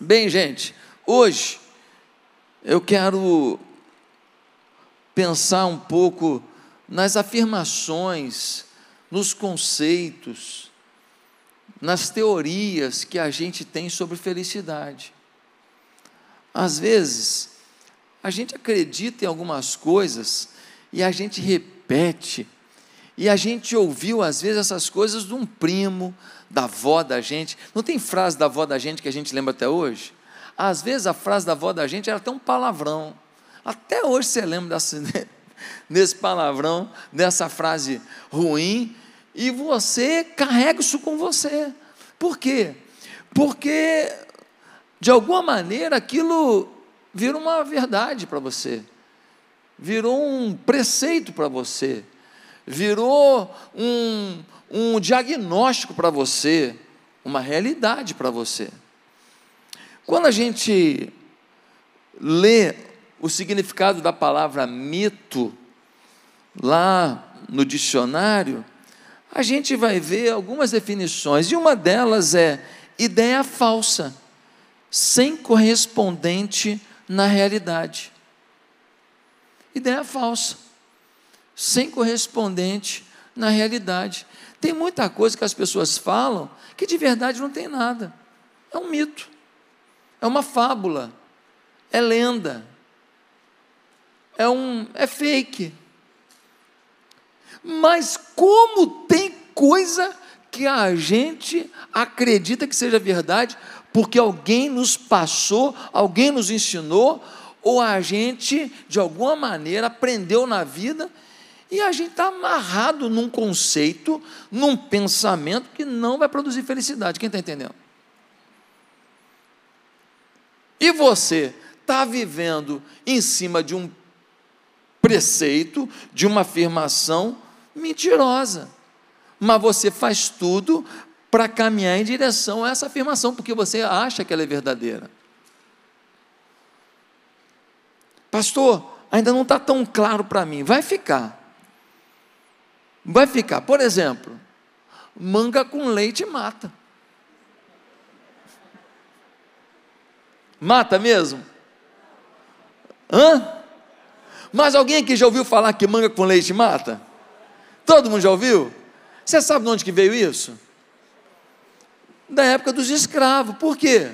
Bem, gente, hoje eu quero pensar um pouco nas afirmações, nos conceitos, nas teorias que a gente tem sobre felicidade. Às vezes, a gente acredita em algumas coisas e a gente repete, e a gente ouviu às vezes essas coisas de um primo, da avó da gente. Não tem frase da avó da gente que a gente lembra até hoje? Às vezes a frase da avó da gente era até um palavrão. Até hoje você lembra desse, desse palavrão, dessa frase ruim, e você carrega isso com você. Por quê? Porque, de alguma maneira, aquilo virou uma verdade para você, virou um preceito para você, virou um, um diagnóstico para você, uma realidade para você. Quando a gente lê o significado da palavra mito, lá no dicionário, a gente vai ver algumas definições, e uma delas é ideia falsa, sem correspondente na realidade. Ideia falsa, sem correspondente na realidade. Tem muita coisa que as pessoas falam que de verdade não tem nada. É um mito, é uma fábula, é lenda, é um é fake. Mas como tem coisa que a gente acredita que seja verdade, porque alguém nos passou, alguém nos ensinou, ou a gente, de alguma maneira, aprendeu na vida, e a gente está amarrado num conceito, num pensamento que não vai produzir felicidade. Quem está entendendo? E você está vivendo em cima de um preceito, de uma afirmação mentirosa. Mas você faz tudo para caminhar em direção a essa afirmação, porque você acha que ela é verdadeira. Pastor, ainda não está tão claro para mim. Vai ficar. Vai ficar. Por exemplo, manga com leite mata. Mata mesmo? Hã? Mas alguém aqui já ouviu falar que manga com leite mata? Todo mundo já ouviu? Você sabe de onde que veio isso? Da época dos escravos. Por quê?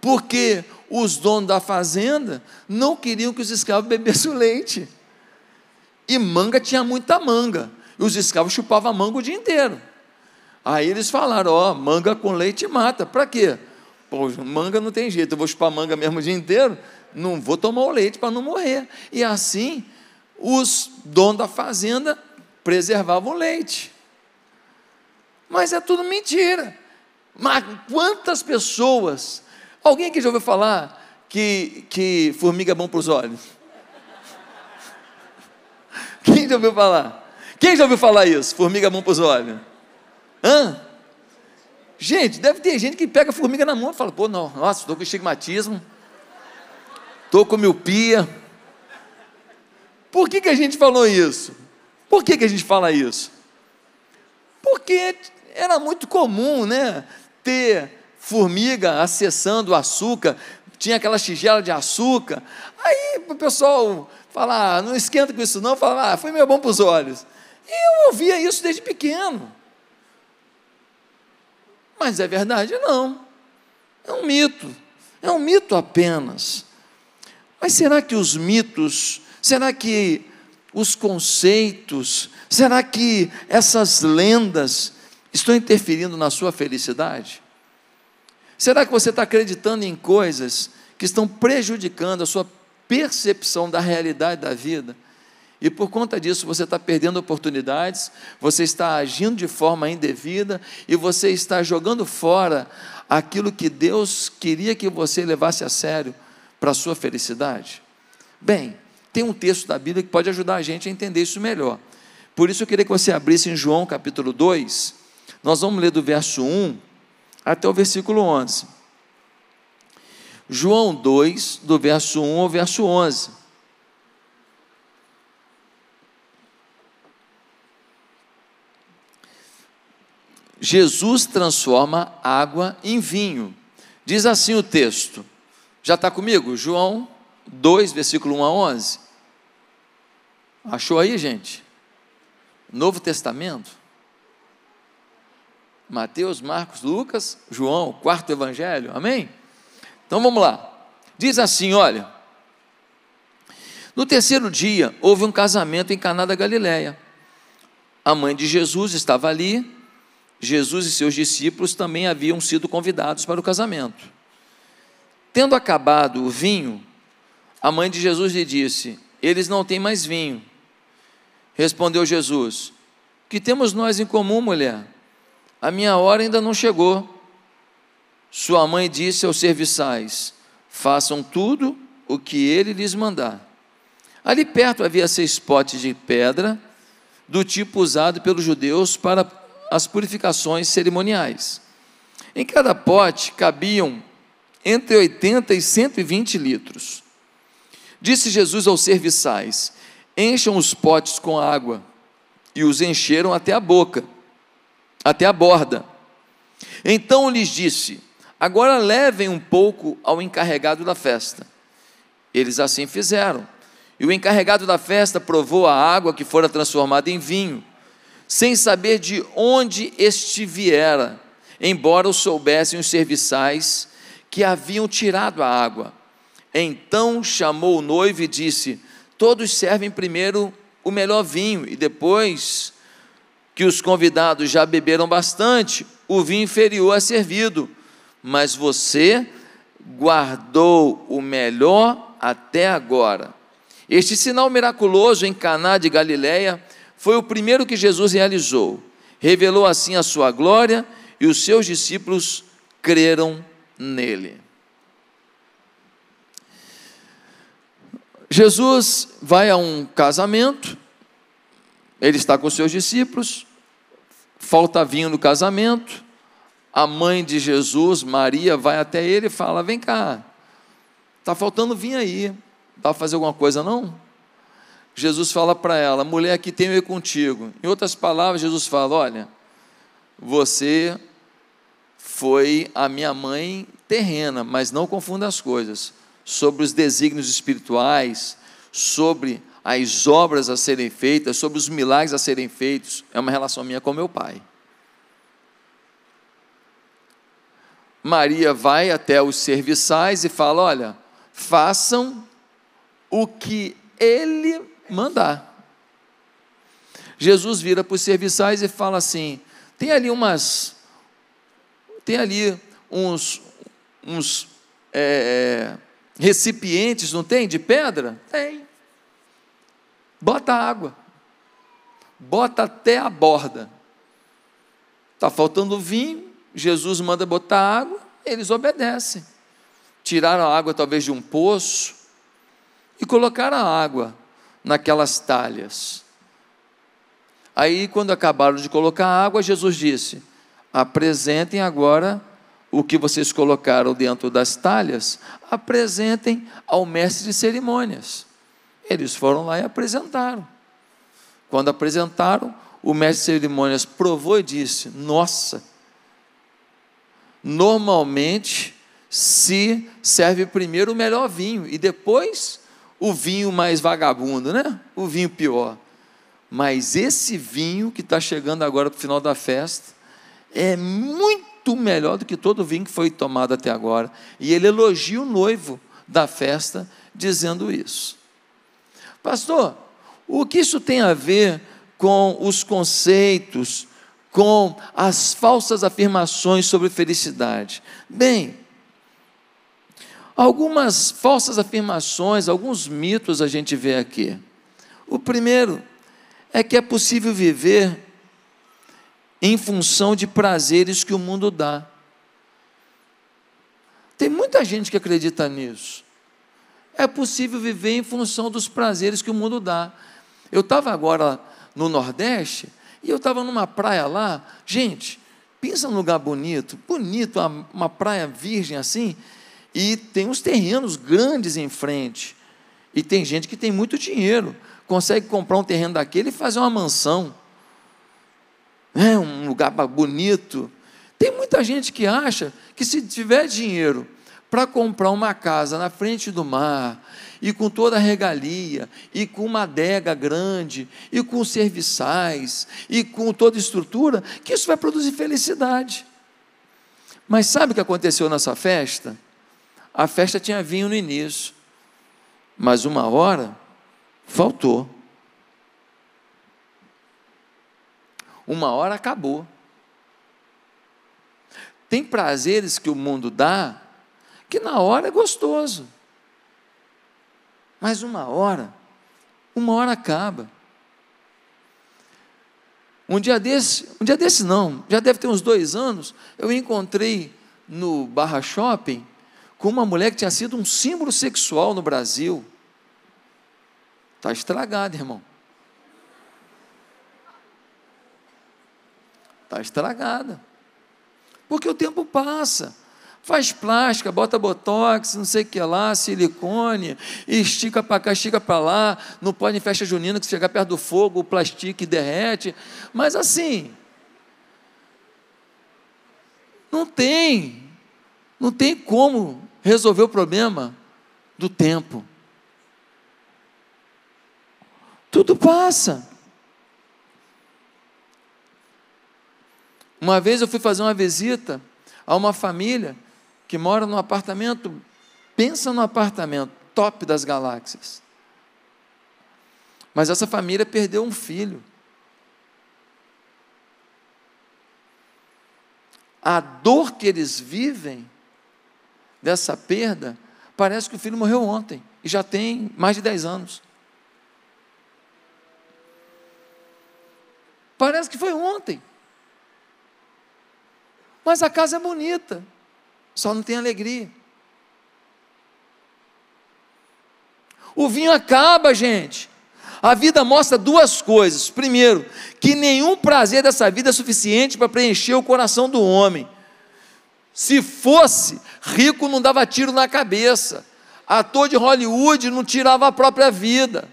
Porque os donos da fazenda não queriam que os escravos bebessem o leite. E manga tinha muita manga. E os escravos chupavam manga o dia inteiro. Aí eles falaram: Ó, manga com leite mata. Para quê? Pô, manga não tem jeito, eu vou chupar manga mesmo o dia inteiro, não vou tomar o leite para não morrer. E assim, os donos da fazenda preservavam o leite. Mas é tudo mentira. Mas quantas pessoas. Alguém que já ouviu falar que, que formiga é bom para os olhos? Quem já ouviu falar? Quem já ouviu falar isso? Formiga bom para os olhos? Hã? Gente, deve ter gente que pega formiga na mão e fala: pô, não, nossa, estou com estigmatismo, estou com miopia. Por que, que a gente falou isso? Por que, que a gente fala isso? Porque era muito comum, né? Ter formiga acessando o açúcar, tinha aquela tigela de açúcar. Aí o pessoal fala, ah, não esquenta com isso não, fala, ah, foi meio bom para os olhos. Eu ouvia isso desde pequeno. Mas é verdade? Não. É um mito. É um mito apenas. Mas será que os mitos, será que os conceitos, será que essas lendas estão interferindo na sua felicidade? Será que você está acreditando em coisas que estão prejudicando a sua percepção da realidade da vida? E por conta disso você está perdendo oportunidades, você está agindo de forma indevida e você está jogando fora aquilo que Deus queria que você levasse a sério para a sua felicidade. Bem, tem um texto da Bíblia que pode ajudar a gente a entender isso melhor. Por isso eu queria que você abrisse em João capítulo 2, nós vamos ler do verso 1 até o versículo 11. João 2, do verso 1 ao verso 11. Jesus transforma água em vinho. Diz assim o texto. Já está comigo? João 2, versículo 1 a 11. Achou aí, gente? Novo Testamento. Mateus, Marcos, Lucas, João, quarto evangelho. Amém? Então vamos lá. Diz assim, olha: No terceiro dia houve um casamento em Caná da Galileia. A mãe de Jesus estava ali. Jesus e seus discípulos também haviam sido convidados para o casamento. Tendo acabado o vinho, a mãe de Jesus lhe disse: Eles não têm mais vinho. Respondeu Jesus: Que temos nós em comum, mulher? A minha hora ainda não chegou. Sua mãe disse aos serviçais: Façam tudo o que ele lhes mandar. Ali perto havia seis potes de pedra, do tipo usado pelos judeus para as purificações cerimoniais. Em cada pote cabiam entre 80 e 120 litros. Disse Jesus aos serviçais: Encham os potes com água. E os encheram até a boca, até a borda. Então lhes disse: Agora levem um pouco ao encarregado da festa. Eles assim fizeram. E o encarregado da festa provou a água que fora transformada em vinho, sem saber de onde este viera, embora o soubessem os serviçais que haviam tirado a água. Então chamou o noivo e disse: Todos servem primeiro o melhor vinho, e depois que os convidados já beberam bastante, o vinho inferior é servido. Mas você guardou o melhor até agora. Este sinal miraculoso em Caná de Galiléia foi o primeiro que Jesus realizou. Revelou assim a sua glória e os seus discípulos creram nele. Jesus vai a um casamento, ele está com seus discípulos, falta vinho no casamento, a mãe de Jesus, Maria, vai até ele e fala: Vem cá, está faltando vinho aí, dá para fazer alguma coisa não? Jesus fala para ela: Mulher, aqui tenho eu contigo. Em outras palavras, Jesus fala: Olha, você foi a minha mãe terrena, mas não confunda as coisas. Sobre os desígnios espirituais, sobre as obras a serem feitas, sobre os milagres a serem feitos, é uma relação minha com meu pai. Maria vai até os serviçais e fala: Olha, façam o que ele mandar. Jesus vira para os serviçais e fala assim: tem ali umas, tem ali uns, uns é, recipientes, não tem, de pedra? Tem. Bota água, bota até a borda. Está faltando vinho, Jesus manda botar água, eles obedecem. Tiraram a água talvez de um poço e colocaram a água naquelas talhas. Aí, quando acabaram de colocar a água, Jesus disse: apresentem agora o que vocês colocaram dentro das talhas, apresentem ao mestre de cerimônias. Eles foram lá e apresentaram. Quando apresentaram, o mestre de cerimônias provou e disse: Nossa, normalmente se serve primeiro o melhor vinho e depois o vinho mais vagabundo, né? O vinho pior. Mas esse vinho que está chegando agora para o final da festa é muito melhor do que todo vinho que foi tomado até agora. E ele elogia o noivo da festa dizendo isso. Pastor, o que isso tem a ver com os conceitos, com as falsas afirmações sobre felicidade? Bem, Algumas falsas afirmações, alguns mitos a gente vê aqui. O primeiro é que é possível viver em função de prazeres que o mundo dá. Tem muita gente que acredita nisso. É possível viver em função dos prazeres que o mundo dá. Eu estava agora no Nordeste e eu estava numa praia lá. Gente, pensa num lugar bonito, bonito, uma, praia virgem assim. E tem uns terrenos grandes em frente. E tem gente que tem muito dinheiro, consegue comprar um terreno daquele e fazer uma mansão. É um lugar bonito. Tem muita gente que acha que se tiver dinheiro para comprar uma casa na frente do mar, e com toda a regalia, e com uma adega grande, e com serviçais, e com toda estrutura, que isso vai produzir felicidade. Mas sabe o que aconteceu nessa festa? A festa tinha vinho no início, mas uma hora faltou. Uma hora acabou. Tem prazeres que o mundo dá que na hora é gostoso. Mas uma hora, uma hora acaba. Um dia desse, um dia desse não, já deve ter uns dois anos, eu encontrei no Barra Shopping com uma mulher que tinha sido um símbolo sexual no Brasil. Está estragada, irmão. Está estragada. Porque o tempo passa. Faz plástica, bota botox, não sei o que lá, silicone, estica para cá, estica para lá, não pode em festa junina que se chegar perto do fogo, o plástico derrete. Mas assim, não tem, não tem como resolver o problema do tempo. Tudo passa. Uma vez eu fui fazer uma visita a uma família que mora num apartamento, pensa no apartamento top das galáxias. Mas essa família perdeu um filho. A dor que eles vivem dessa perda, parece que o filho morreu ontem e já tem mais de 10 anos. Parece que foi ontem. Mas a casa é bonita só não tem alegria. O vinho acaba, gente. A vida mostra duas coisas. Primeiro, que nenhum prazer dessa vida é suficiente para preencher o coração do homem. Se fosse, rico não dava tiro na cabeça. Ator de Hollywood não tirava a própria vida.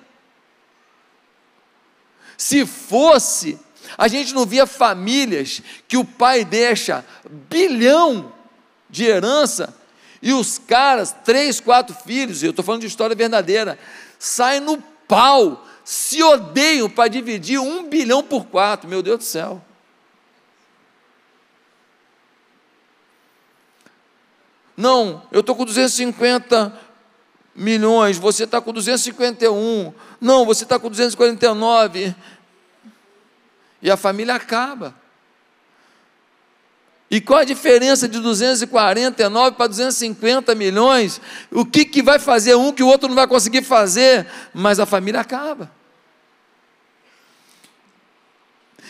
Se fosse, a gente não via famílias que o pai deixa bilhão de herança, e os caras, três, quatro filhos, eu estou falando de história verdadeira, saem no pau, se odeiam para dividir um bilhão por quatro, meu Deus do céu. Não, eu estou com 250 milhões, você está com 251, não, você está com 249, e a família acaba. E qual a diferença de 249 para 250 milhões? O que, que vai fazer um que o outro não vai conseguir fazer? Mas a família acaba.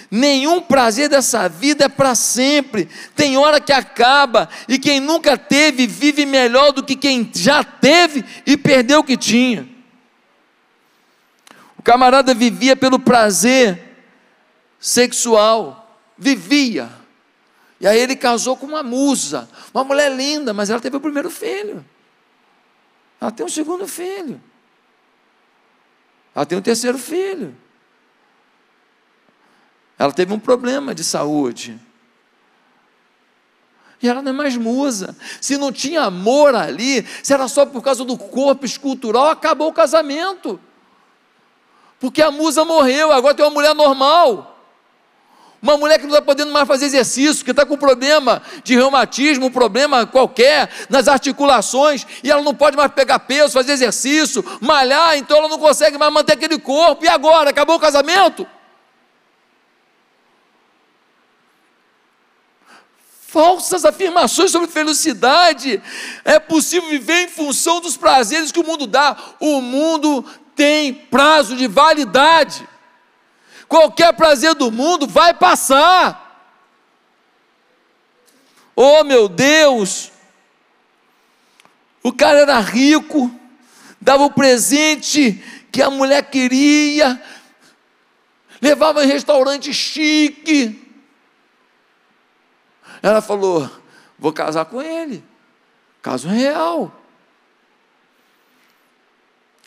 Nenhum prazer dessa vida é para sempre. Tem hora que acaba, e quem nunca teve vive melhor do que quem já teve e perdeu o que tinha. O camarada vivia pelo prazer sexual, vivia e aí ele casou com uma musa, uma mulher linda, mas ela teve o primeiro filho. Ela tem um segundo filho. Ela tem um terceiro filho. Ela teve um problema de saúde. E ela não é mais musa. Se não tinha amor ali, se era só por causa do corpo escultural, acabou o casamento. Porque a musa morreu, agora tem uma mulher normal. Uma mulher que não está podendo mais fazer exercício, que está com problema de reumatismo, um problema qualquer nas articulações, e ela não pode mais pegar peso, fazer exercício, malhar, então ela não consegue mais manter aquele corpo. E agora? Acabou o casamento? Falsas afirmações sobre felicidade. É possível viver em função dos prazeres que o mundo dá. O mundo tem prazo de validade. Qualquer prazer do mundo vai passar. Oh meu Deus! O cara era rico, dava o presente que a mulher queria, levava em restaurante chique. Ela falou: Vou casar com ele. Caso real.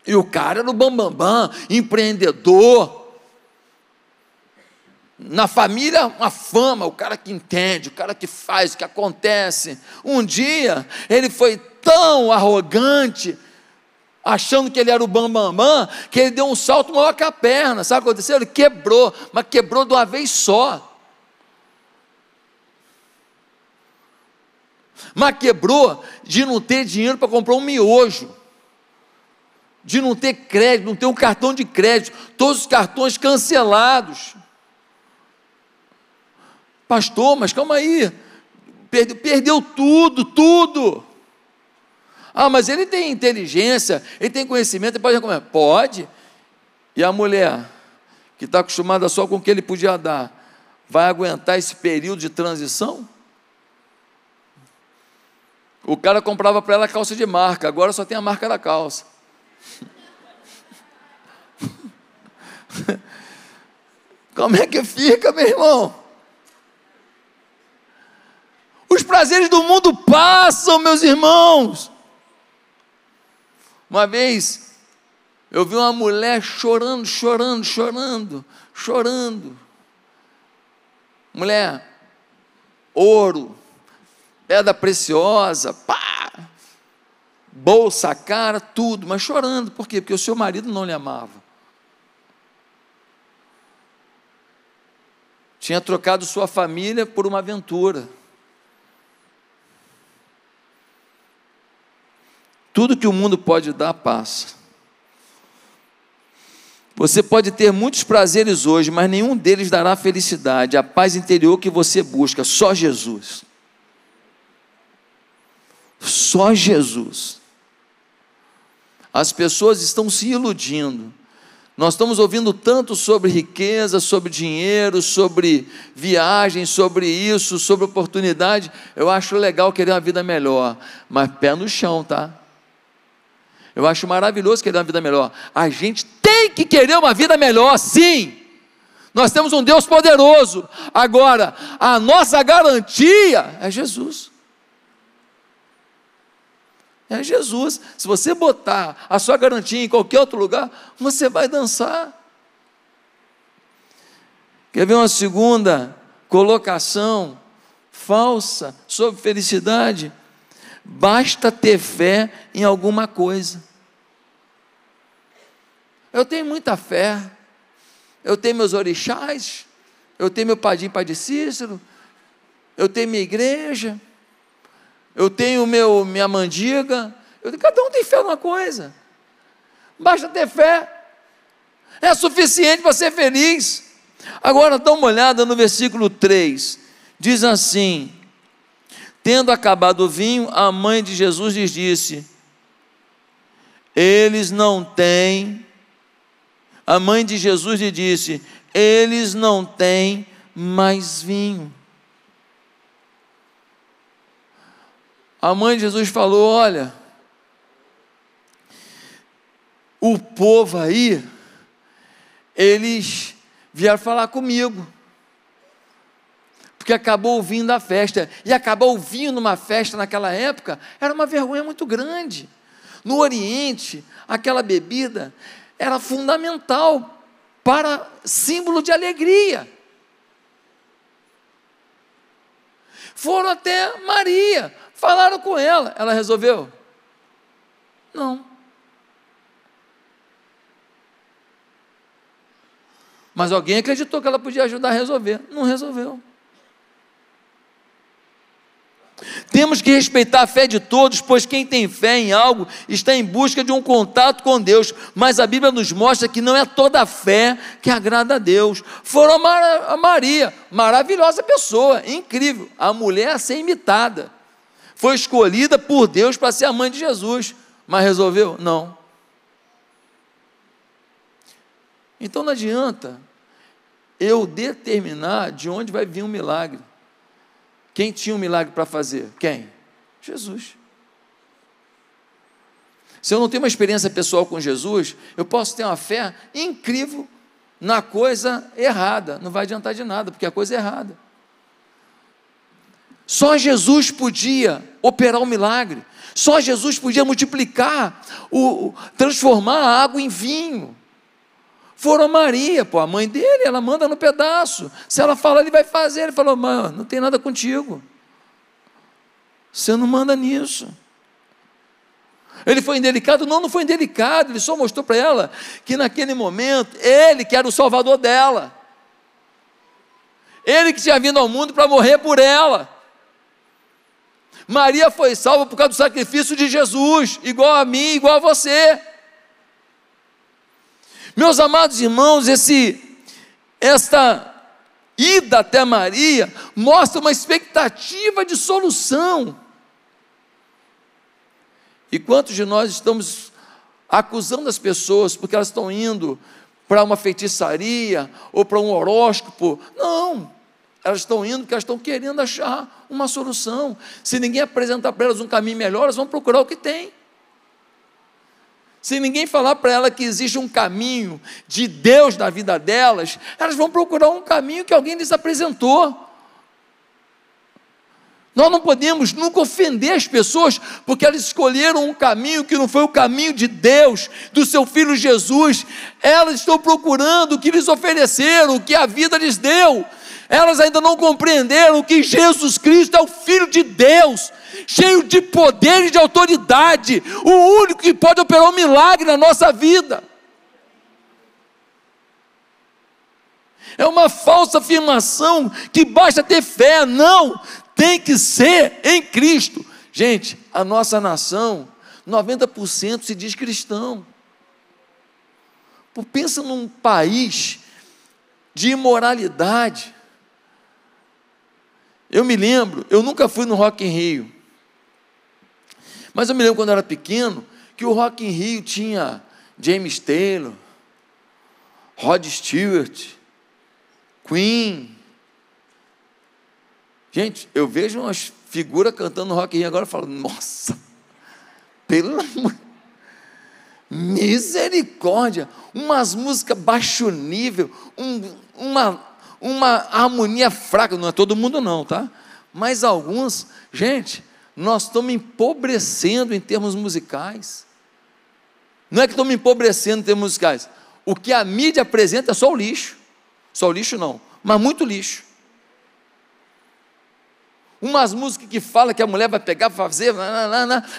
E o cara era o bambambam, bam, bam, empreendedor. Na família, uma fama, o cara que entende, o cara que faz, o que acontece. Um dia, ele foi tão arrogante, achando que ele era o bambambam, bam, bam, que ele deu um salto maior que a perna. Sabe o que aconteceu? Ele quebrou, mas quebrou de uma vez só. Mas quebrou de não ter dinheiro para comprar um miojo, de não ter crédito, não ter um cartão de crédito, todos os cartões cancelados. Pastor, mas calma aí, perdeu, perdeu tudo, tudo. Ah, mas ele tem inteligência, ele tem conhecimento, ele pode comer. Pode. E a mulher, que está acostumada só com o que ele podia dar, vai aguentar esse período de transição? O cara comprava para ela calça de marca, agora só tem a marca da calça. Como é que fica, meu irmão? Os prazeres do mundo passam, meus irmãos. Uma vez, eu vi uma mulher chorando, chorando, chorando, chorando. Mulher, ouro, pedra preciosa, pá, bolsa, cara, tudo, mas chorando. Por quê? Porque o seu marido não lhe amava. Tinha trocado sua família por uma aventura. Tudo que o mundo pode dar passa. Você pode ter muitos prazeres hoje, mas nenhum deles dará felicidade, a paz interior que você busca, só Jesus. Só Jesus. As pessoas estão se iludindo. Nós estamos ouvindo tanto sobre riqueza, sobre dinheiro, sobre viagem, sobre isso, sobre oportunidade. Eu acho legal querer uma vida melhor, mas pé no chão, tá? Eu acho maravilhoso querer uma vida melhor. A gente tem que querer uma vida melhor, sim. Nós temos um Deus poderoso. Agora, a nossa garantia é Jesus. É Jesus. Se você botar a sua garantia em qualquer outro lugar, você vai dançar. Quer ver uma segunda colocação falsa sobre felicidade? Basta ter fé em alguma coisa. Eu tenho muita fé. Eu tenho meus orixás. Eu tenho meu padim Pai de Cícero. Eu tenho minha igreja. Eu tenho meu, minha mandiga. Eu, cada um tem fé numa coisa. Basta ter fé. É suficiente para ser feliz. Agora dá uma olhada no versículo 3. Diz assim: Tendo acabado o vinho, a mãe de Jesus lhes disse: Eles não têm a mãe de Jesus lhe disse: Eles não têm mais vinho. A mãe de Jesus falou: Olha, o povo aí, eles vieram falar comigo, porque acabou o vinho da festa, e acabou o vinho numa festa naquela época, era uma vergonha muito grande. No Oriente, aquela bebida era fundamental para símbolo de alegria. Foram até Maria, falaram com ela. Ela resolveu? Não. Mas alguém acreditou que ela podia ajudar a resolver. Não resolveu. Temos que respeitar a fé de todos, pois quem tem fé em algo está em busca de um contato com Deus. Mas a Bíblia nos mostra que não é toda a fé que agrada a Deus. Foram a Maria, maravilhosa pessoa, incrível, a mulher a ser imitada. Foi escolhida por Deus para ser a mãe de Jesus, mas resolveu? Não. Então não adianta eu determinar de onde vai vir um milagre. Quem tinha um milagre para fazer? Quem? Jesus. Se eu não tenho uma experiência pessoal com Jesus, eu posso ter uma fé incrível na coisa errada. Não vai adiantar de nada, porque a coisa é errada. Só Jesus podia operar o um milagre. Só Jesus podia multiplicar, o, transformar a água em vinho. Foram Maria, pô, a mãe dele, ela manda no pedaço. Se ela fala, ele vai fazer. Ele falou, mãe, não tem nada contigo. Você não manda nisso. Ele foi indelicado? Não, não foi indelicado. Ele só mostrou para ela que naquele momento, ele que era o salvador dela. Ele que tinha vindo ao mundo para morrer por ela. Maria foi salva por causa do sacrifício de Jesus, igual a mim, igual a você. Meus amados irmãos, esse esta ida até Maria mostra uma expectativa de solução. E quantos de nós estamos acusando as pessoas porque elas estão indo para uma feitiçaria ou para um horóscopo? Não, elas estão indo porque elas estão querendo achar uma solução. Se ninguém apresentar para elas um caminho melhor, elas vão procurar o que tem. Se ninguém falar para ela que existe um caminho de Deus na vida delas, elas vão procurar um caminho que alguém lhes apresentou. Nós não podemos nunca ofender as pessoas, porque elas escolheram um caminho que não foi o caminho de Deus, do seu filho Jesus. Elas estão procurando o que lhes ofereceram, o que a vida lhes deu. Elas ainda não compreenderam que Jesus Cristo é o Filho de Deus, cheio de poder e de autoridade, o único que pode operar um milagre na nossa vida. É uma falsa afirmação que basta ter fé, não, tem que ser em Cristo. Gente, a nossa nação, 90% se diz cristão. Pensa num país de imoralidade. Eu me lembro, eu nunca fui no Rock in Rio. Mas eu me lembro quando eu era pequeno que o Rock in Rio tinha James Taylor, Rod Stewart, Queen, Gente, eu vejo umas figuras cantando rock in Rio agora e falo, nossa, pelo amor. Misericórdia, umas músicas baixo nível, um, uma, uma harmonia fraca, não é todo mundo não, tá? Mas alguns, gente, nós estamos empobrecendo em termos musicais. Não é que estamos empobrecendo em termos musicais. O que a mídia apresenta é só o lixo. Só o lixo não, mas muito lixo umas músicas que falam que a mulher vai pegar para fazer,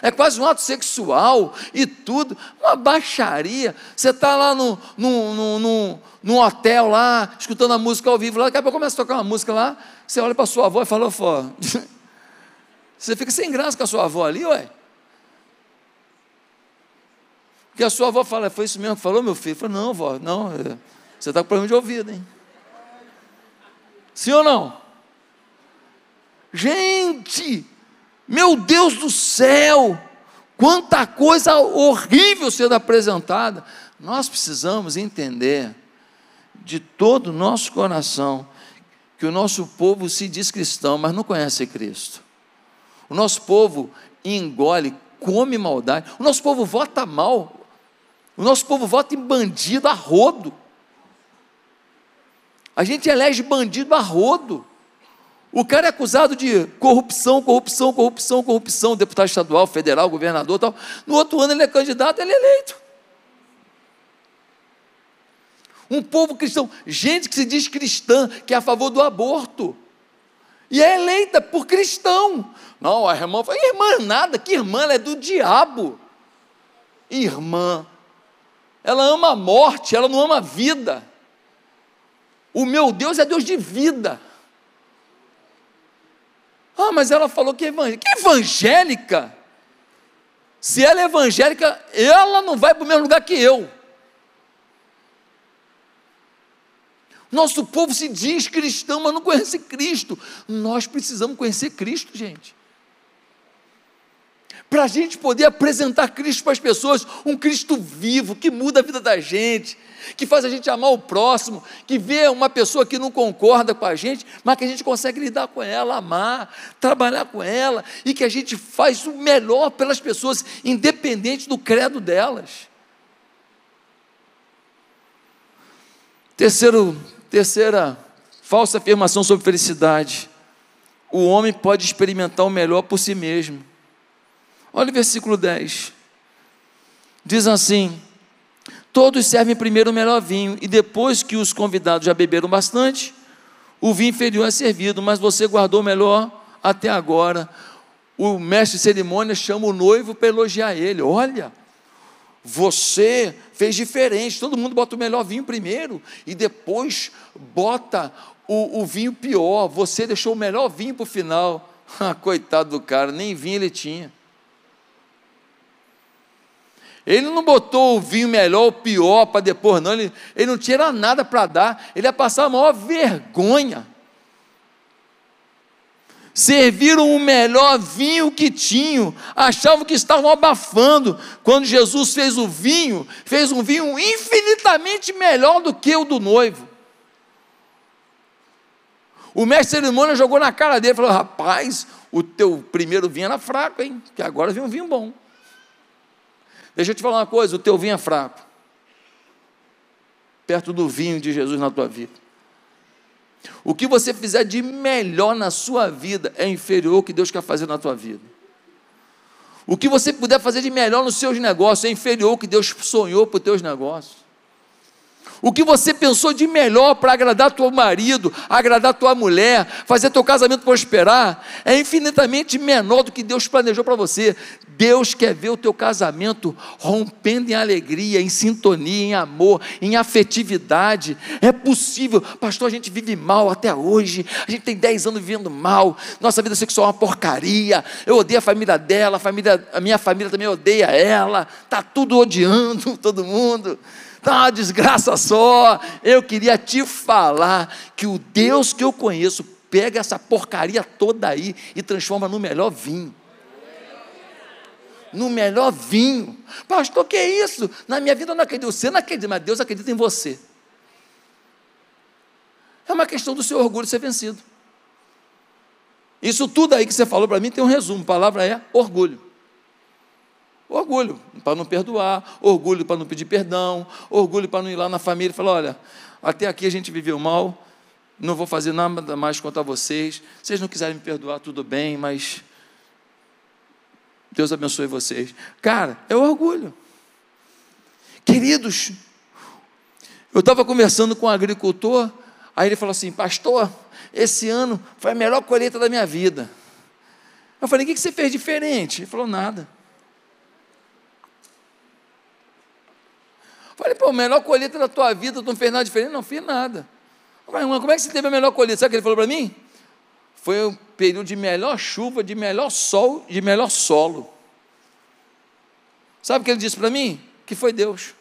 é quase um ato sexual e tudo, uma baixaria. Você está lá no, no, no, no, hotel lá, escutando a música ao vivo, lá, daqui a pouco começa a tocar uma música lá, você olha para sua avó e fala, Fó, você fica sem graça com a sua avó ali, ué. Porque a sua avó fala, foi isso mesmo que falou, meu filho? Fala, não, vó, não, é, você está com problema de ouvido, hein? Sim ou não? Gente, meu Deus do céu, quanta coisa horrível sendo apresentada. Nós precisamos entender de todo o nosso coração que o nosso povo se diz cristão, mas não conhece Cristo. O nosso povo engole, come maldade. O nosso povo vota mal. O nosso povo vota em bandido a rodo. A gente elege bandido a rodo. O cara é acusado de corrupção, corrupção, corrupção, corrupção, deputado estadual, federal, governador tal. No outro ano ele é candidato, ele é eleito. Um povo cristão, gente que se diz cristã, que é a favor do aborto. E é eleita por cristão. Não, a irmã fala, irmã nada, que irmã, ela é do diabo. Irmã, ela ama a morte, ela não ama a vida. O meu Deus é Deus de vida. Ah, mas ela falou que é evangélica. Que evangélica? Se ela é evangélica, ela não vai para o mesmo lugar que eu. Nosso povo se diz cristão, mas não conhece Cristo. Nós precisamos conhecer Cristo, gente para a gente poder apresentar Cristo para as pessoas, um Cristo vivo, que muda a vida da gente, que faz a gente amar o próximo, que vê uma pessoa que não concorda com a gente, mas que a gente consegue lidar com ela, amar, trabalhar com ela, e que a gente faz o melhor pelas pessoas, independente do credo delas. Terceiro, terceira falsa afirmação sobre felicidade. O homem pode experimentar o melhor por si mesmo. Olha o versículo 10. Diz assim: Todos servem primeiro o melhor vinho, e depois que os convidados já beberam bastante, o vinho inferior é servido, mas você guardou o melhor até agora. O mestre de cerimônia chama o noivo para elogiar ele. Olha, você fez diferente. Todo mundo bota o melhor vinho primeiro e depois bota o, o vinho pior. Você deixou o melhor vinho para o final. Ah, coitado do cara, nem vinho ele tinha. Ele não botou o vinho melhor ou pior para depois, não. Ele, ele não tinha nada para dar. Ele ia passar a maior vergonha. Serviram o melhor vinho que tinham, achavam que estavam abafando. Quando Jesus fez o vinho, fez um vinho infinitamente melhor do que o do noivo. O mestre cerimônia jogou na cara dele e falou: Rapaz, o teu primeiro vinho era fraco, hein? Que agora vem um vinho bom. Deixa eu te falar uma coisa: o teu vinho é fraco, perto do vinho de Jesus na tua vida. O que você fizer de melhor na sua vida é inferior ao que Deus quer fazer na tua vida. O que você puder fazer de melhor nos seus negócios é inferior ao que Deus sonhou para os teus negócios. O que você pensou de melhor para agradar teu marido, agradar tua mulher, fazer teu casamento prosperar, é infinitamente menor do que Deus planejou para você. Deus quer ver o teu casamento rompendo em alegria, em sintonia, em amor, em afetividade. É possível, pastor, a gente vive mal até hoje, a gente tem 10 anos vivendo mal, nossa vida sexual é uma porcaria, eu odeio a família dela, a, família, a minha família também odeia ela, está tudo odiando todo mundo está uma desgraça só. Eu queria te falar que o Deus que eu conheço pega essa porcaria toda aí e transforma no melhor vinho. No melhor vinho. Pastor, que é isso? Na minha vida eu não acredito. Você não acredita, mas Deus acredita em você. É uma questão do seu orgulho ser vencido. Isso tudo aí que você falou para mim tem um resumo. A palavra é orgulho. Orgulho para não perdoar, orgulho para não pedir perdão, orgulho para não ir lá na família e falar: olha, até aqui a gente viveu mal, não vou fazer nada mais contra vocês. Vocês não quiserem me perdoar, tudo bem, mas Deus abençoe vocês. Cara, é orgulho. Queridos, eu estava conversando com um agricultor, aí ele falou assim: Pastor, esse ano foi a melhor colheita da minha vida. Eu falei: O que você fez diferente? Ele falou: Nada. Falei, pô, melhor colheita da tua vida, tu não fez nada diferente? Não fiz nada. Falei, como é que você teve a melhor colheita? Sabe o que ele falou para mim? Foi período de melhor chuva, de melhor sol, de melhor solo. Sabe o que ele disse para mim? Que foi Deus.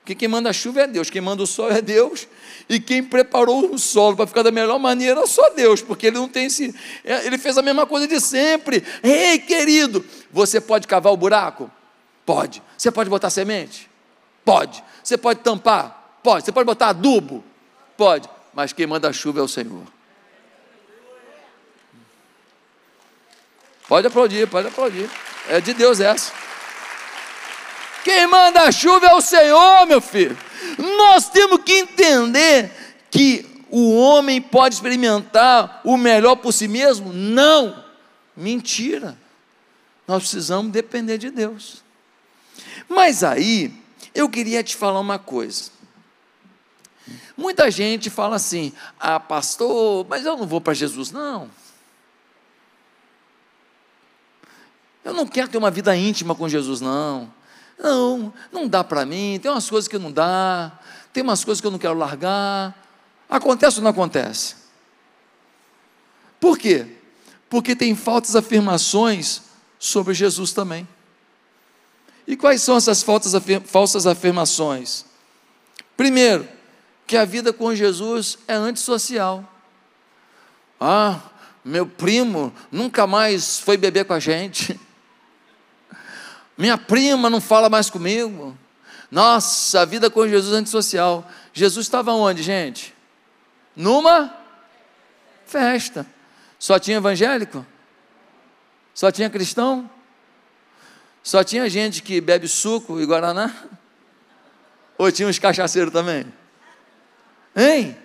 Porque quem manda a chuva é Deus, quem manda o sol é Deus, e quem preparou o solo para ficar da melhor maneira é só Deus, porque ele não tem esse. É, ele fez a mesma coisa de sempre. Ei, querido, você pode cavar o buraco? Pode. Você pode botar semente? Pode. Você pode tampar? Pode. Você pode botar adubo? Pode. Mas quem manda a chuva é o Senhor. Pode aplaudir, pode aplaudir. É de Deus essa. Quem manda a chuva é o Senhor, meu filho. Nós temos que entender que o homem pode experimentar o melhor por si mesmo? Não. Mentira. Nós precisamos depender de Deus. Mas aí, eu queria te falar uma coisa. Muita gente fala assim: ah, pastor, mas eu não vou para Jesus, não. Eu não quero ter uma vida íntima com Jesus, não. Não, não dá para mim. Tem umas coisas que não dá, tem umas coisas que eu não quero largar. Acontece ou não acontece? Por quê? Porque tem faltas afirmações sobre Jesus também. E quais são essas falsas afirmações? Primeiro, que a vida com Jesus é antissocial. Ah, meu primo nunca mais foi beber com a gente. Minha prima não fala mais comigo. Nossa, a vida com Jesus antissocial. Jesus estava onde, gente? Numa festa. Só tinha evangélico? Só tinha cristão? Só tinha gente que bebe suco e guaraná? Ou tinha uns cachaceiros também? Hein?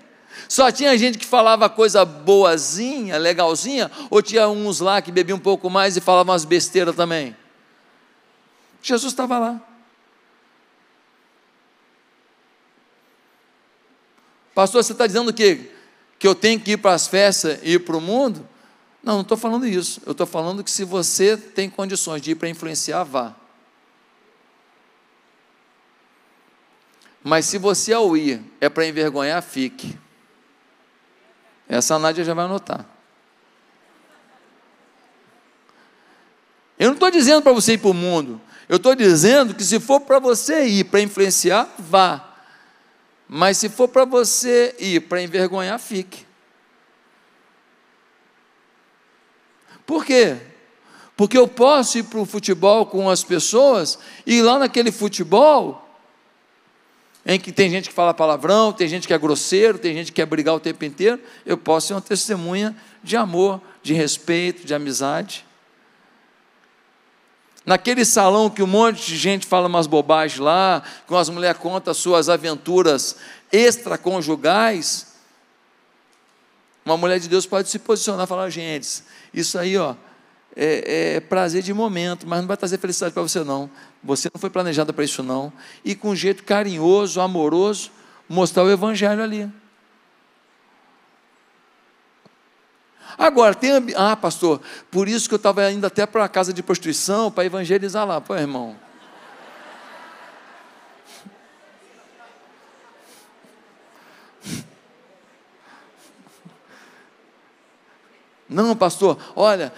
Só tinha gente que falava coisa boazinha, legalzinha, ou tinha uns lá que bebiam um pouco mais e falavam umas besteiras também? Jesus estava lá. Pastor, você está dizendo que, que eu tenho que ir para as festas e ir para o mundo? Não, não estou falando isso. Eu estou falando que se você tem condições de ir para influenciar, vá. Mas se você ao ir é para envergonhar, fique. Essa a Nádia já vai anotar. Eu não estou dizendo para você ir para o mundo. Eu estou dizendo que se for para você ir para influenciar, vá. Mas se for para você ir para envergonhar, fique. Por quê? Porque eu posso ir para o futebol com as pessoas e lá naquele futebol, em que tem gente que fala palavrão, tem gente que é grosseiro, tem gente que quer brigar o tempo inteiro, eu posso ser uma testemunha de amor, de respeito, de amizade. Naquele salão que um monte de gente fala umas bobagens lá, que as mulheres contam suas aventuras extraconjugais, uma mulher de Deus pode se posicionar e falar, gente, isso aí, ó, é, é prazer de momento, mas não vai trazer felicidade para você não. Você não foi planejada para isso não. E com um jeito carinhoso, amoroso, mostrar o evangelho ali. Agora, tem. Ah, pastor, por isso que eu estava indo até para a casa de prostituição para evangelizar lá. Pô, irmão. Não, pastor, olha,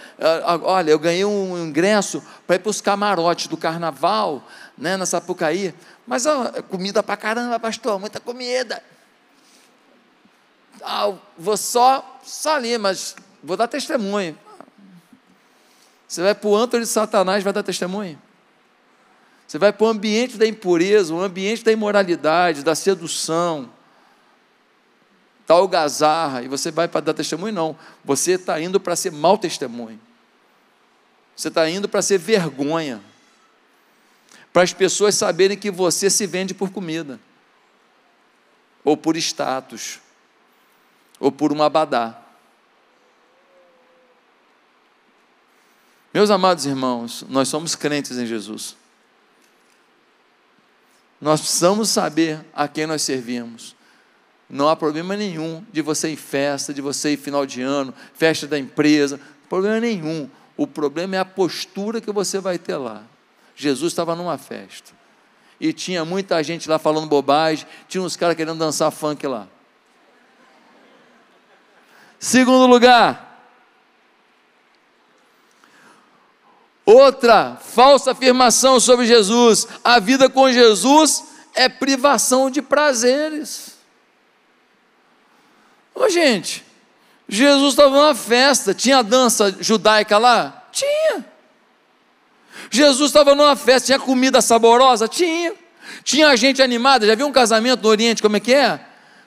olha, eu ganhei um ingresso para ir para os camarotes do carnaval, né, na Sapucaí. Mas ó, comida para caramba, pastor, muita comida. Ah, vou só, só ali, mas vou dar testemunho. Você vai para o antro de Satanás, vai dar testemunho? Você vai para o ambiente da impureza, o ambiente da imoralidade, da sedução, da algazarra, e você vai para dar testemunho? Não. Você está indo para ser mau testemunho. Você está indo para ser vergonha. Para as pessoas saberem que você se vende por comida, ou por status, ou por uma abadá. Meus amados irmãos, nós somos crentes em Jesus. Nós precisamos saber a quem nós servimos. Não há problema nenhum de você ir em festa, de você ir final de ano, festa da empresa, problema nenhum. O problema é a postura que você vai ter lá. Jesus estava numa festa. E tinha muita gente lá falando bobagem, tinha uns caras querendo dançar funk lá. Segundo lugar, Outra falsa afirmação sobre Jesus: a vida com Jesus é privação de prazeres. Ô gente, Jesus estava numa festa, tinha dança judaica lá? Tinha. Jesus estava numa festa, tinha comida saborosa? Tinha. Tinha gente animada, já viu um casamento no Oriente, como é que é?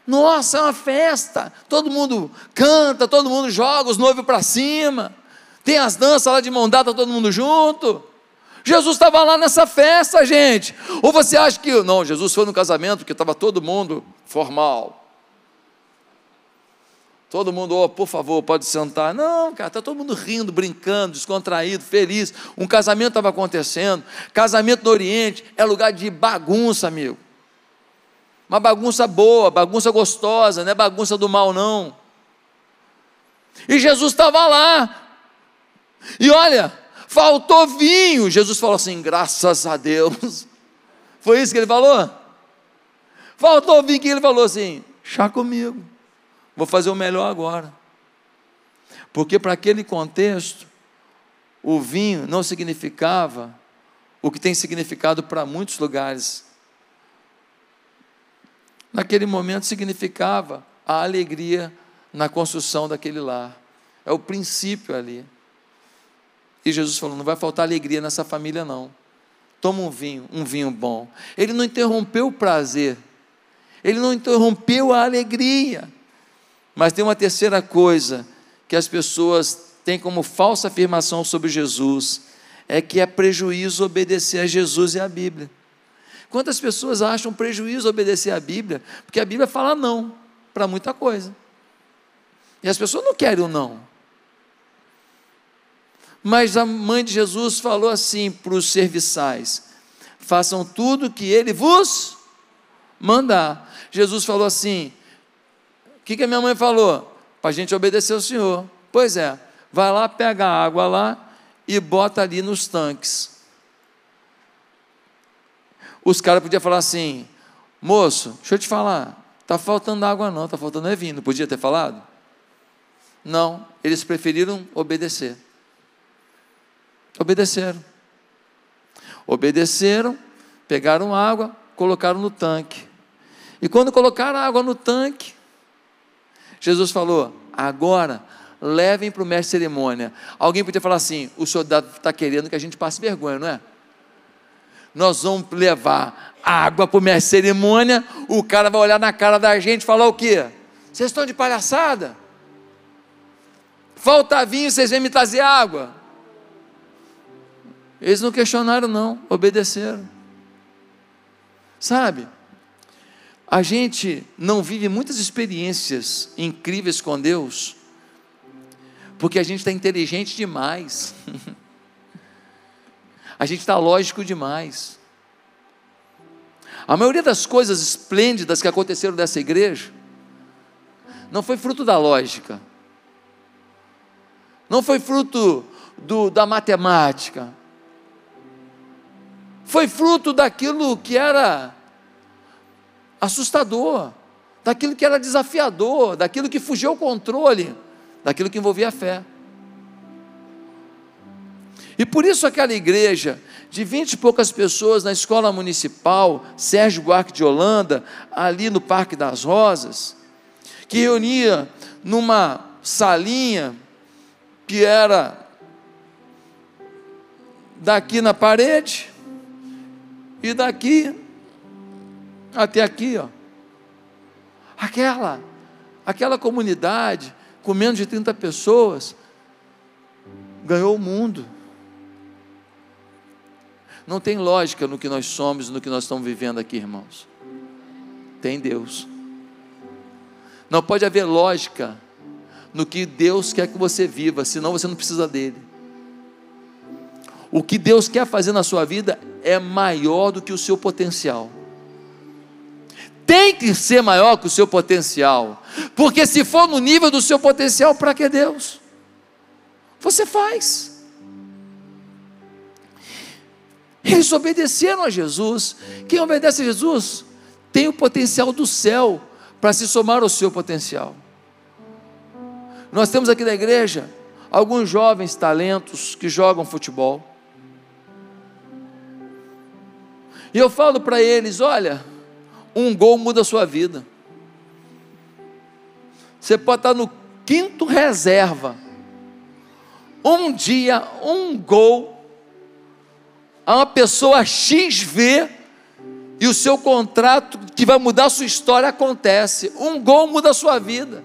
Nossa, é uma festa, todo mundo canta, todo mundo joga os noivos para cima. Tem as danças lá de mão dada, todo mundo junto. Jesus estava lá nessa festa, gente. Ou você acha que. Não, Jesus foi no casamento porque estava todo mundo formal. Todo mundo, oh, por favor, pode sentar. Não, cara, está todo mundo rindo, brincando, descontraído, feliz. Um casamento estava acontecendo. Casamento no Oriente é lugar de bagunça, amigo. Uma bagunça boa, bagunça gostosa, não é bagunça do mal, não. E Jesus estava lá, e olha, faltou vinho. Jesus falou assim: graças a Deus. Foi isso que ele falou? Faltou vinho, que ele falou assim: chá comigo, vou fazer o melhor agora. Porque para aquele contexto, o vinho não significava o que tem significado para muitos lugares. Naquele momento significava a alegria na construção daquele lar. É o princípio ali. E Jesus falou: não vai faltar alegria nessa família, não. Toma um vinho, um vinho bom. Ele não interrompeu o prazer, ele não interrompeu a alegria. Mas tem uma terceira coisa que as pessoas têm como falsa afirmação sobre Jesus: é que é prejuízo obedecer a Jesus e a Bíblia. Quantas pessoas acham prejuízo obedecer a Bíblia? Porque a Bíblia fala não para muita coisa. E as pessoas não querem o não. Mas a mãe de Jesus falou assim para os serviçais: façam tudo que ele vos mandar. Jesus falou assim: O que, que a minha mãe falou? Para a gente obedecer ao Senhor. Pois é, vai lá, pega a água lá e bota ali nos tanques. Os caras podiam falar assim: moço, deixa eu te falar, está faltando água não, está faltando é vinho. Não podia ter falado? Não, eles preferiram obedecer. Obedeceram. Obedeceram, pegaram água, colocaram no tanque. E quando colocaram água no tanque, Jesus falou: agora levem para o mestre cerimônia. Alguém podia falar assim: o soldado está querendo que a gente passe vergonha, não é? Nós vamos levar água para o mestre cerimônia, o cara vai olhar na cara da gente e falar o quê? Vocês estão de palhaçada? Falta vinho, vocês vêm me trazer água. Eles não questionaram, não, obedeceram. Sabe? A gente não vive muitas experiências incríveis com Deus, porque a gente está inteligente demais, a gente está lógico demais. A maioria das coisas esplêndidas que aconteceram nessa igreja não foi fruto da lógica, não foi fruto do, da matemática, foi fruto daquilo que era assustador, daquilo que era desafiador, daquilo que fugiu ao controle, daquilo que envolvia a fé. E por isso aquela igreja de vinte e poucas pessoas na escola municipal, Sérgio Buarque de Holanda, ali no Parque das Rosas, que reunia numa salinha que era daqui na parede e daqui até aqui, ó. Aquela, aquela comunidade com menos de 30 pessoas ganhou o mundo. Não tem lógica no que nós somos, no que nós estamos vivendo aqui, irmãos. Tem Deus. Não pode haver lógica no que Deus quer que você viva, senão você não precisa dele. O que Deus quer fazer na sua vida é maior do que o seu potencial. Tem que ser maior que o seu potencial, porque se for no nível do seu potencial, para que Deus? Você faz. Eles obedeceram a Jesus. Quem obedece a Jesus tem o potencial do céu para se somar ao seu potencial. Nós temos aqui na igreja alguns jovens talentos que jogam futebol. E eu falo para eles: olha, um gol muda a sua vida. Você pode estar no quinto reserva. Um dia, um gol a uma pessoa X vê e o seu contrato que vai mudar a sua história acontece. Um gol muda a sua vida.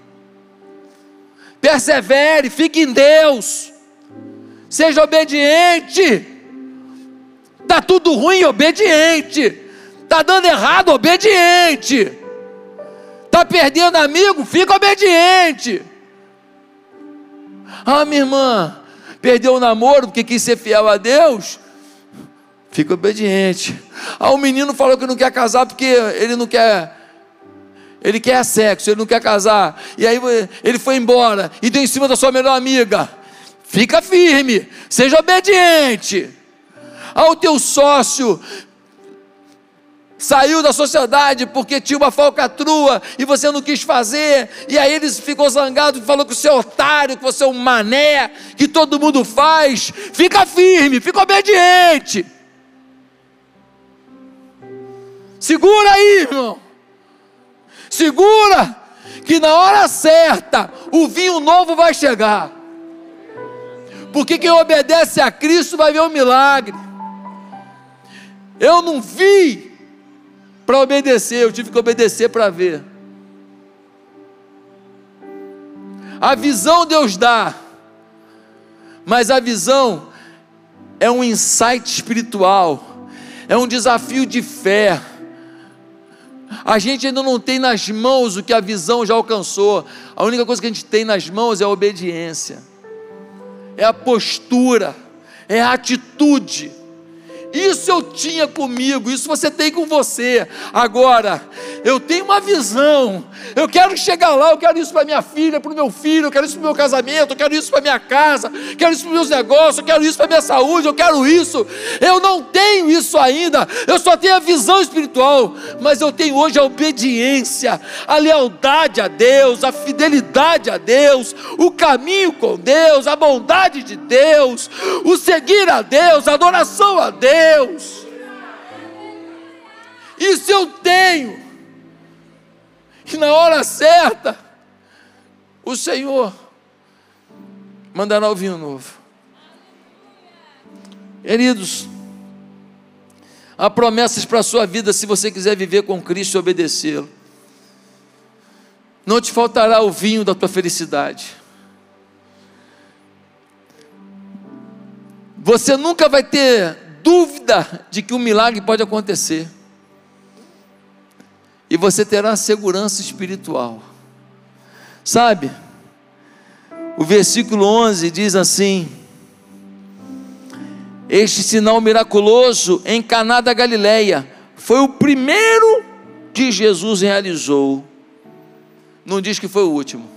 Persevere, fique em Deus. Seja obediente. Tá tudo ruim, obediente. Tá dando errado, obediente. Tá perdendo amigo, fica obediente. Ah, minha irmã, perdeu o namoro porque quis ser fiel a Deus Fica obediente. Ah, o menino falou que não quer casar porque ele não quer. Ele quer sexo, ele não quer casar. E aí ele foi embora e deu em cima da sua melhor amiga. Fica firme, seja obediente. Ah, o teu sócio saiu da sociedade porque tinha uma falcatrua e você não quis fazer, e aí ele ficou zangado e falou que você é otário, que você é um mané, que todo mundo faz. Fica firme, fica obediente. Segura aí, irmão. Segura, que na hora certa o vinho novo vai chegar. Porque quem obedece a Cristo vai ver um milagre. Eu não vi para obedecer, eu tive que obedecer para ver. A visão Deus dá, mas a visão é um insight espiritual, é um desafio de fé a gente ainda não tem nas mãos o que a visão já alcançou. A única coisa que a gente tem nas mãos é a obediência, é a postura, é a atitude Isso eu tinha comigo, isso você tem com você. Agora, eu tenho uma visão. Eu quero chegar lá, eu quero isso para minha filha, para o meu filho, eu quero isso para o meu casamento, eu quero isso para minha casa, eu quero isso para meus negócios, eu quero isso para minha saúde, eu quero isso. Eu não tenho isso ainda. Eu só tenho a visão espiritual, mas eu tenho hoje a obediência, a lealdade a Deus, a fidelidade a Deus, o caminho com Deus, a bondade de Deus, o seguir a Deus, a adoração a Deus. Deus. Isso eu tenho. E na hora certa, o Senhor mandará o vinho novo. Queridos, há promessas para a sua vida se você quiser viver com Cristo e obedecê-lo. Não te faltará o vinho da tua felicidade. Você nunca vai ter dúvida de que um milagre pode acontecer. E você terá segurança espiritual. Sabe? O versículo 11 diz assim: Este sinal miraculoso em Caná da Galileia foi o primeiro que Jesus realizou. Não diz que foi o último.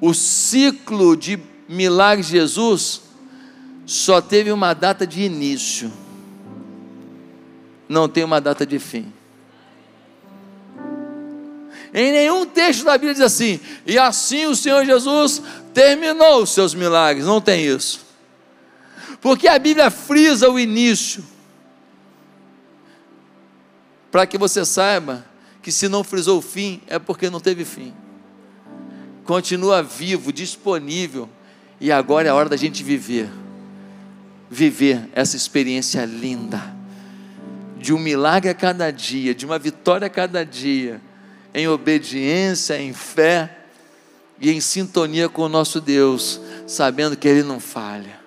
O ciclo de milagres de Jesus só teve uma data de início, não tem uma data de fim. Em nenhum texto da Bíblia diz assim, e assim o Senhor Jesus terminou os seus milagres, não tem isso. Porque a Bíblia frisa o início, para que você saiba que se não frisou o fim, é porque não teve fim. Continua vivo, disponível, e agora é a hora da gente viver viver essa experiência linda, de um milagre a cada dia, de uma vitória a cada dia, em obediência, em fé e em sintonia com o nosso Deus, sabendo que Ele não falha.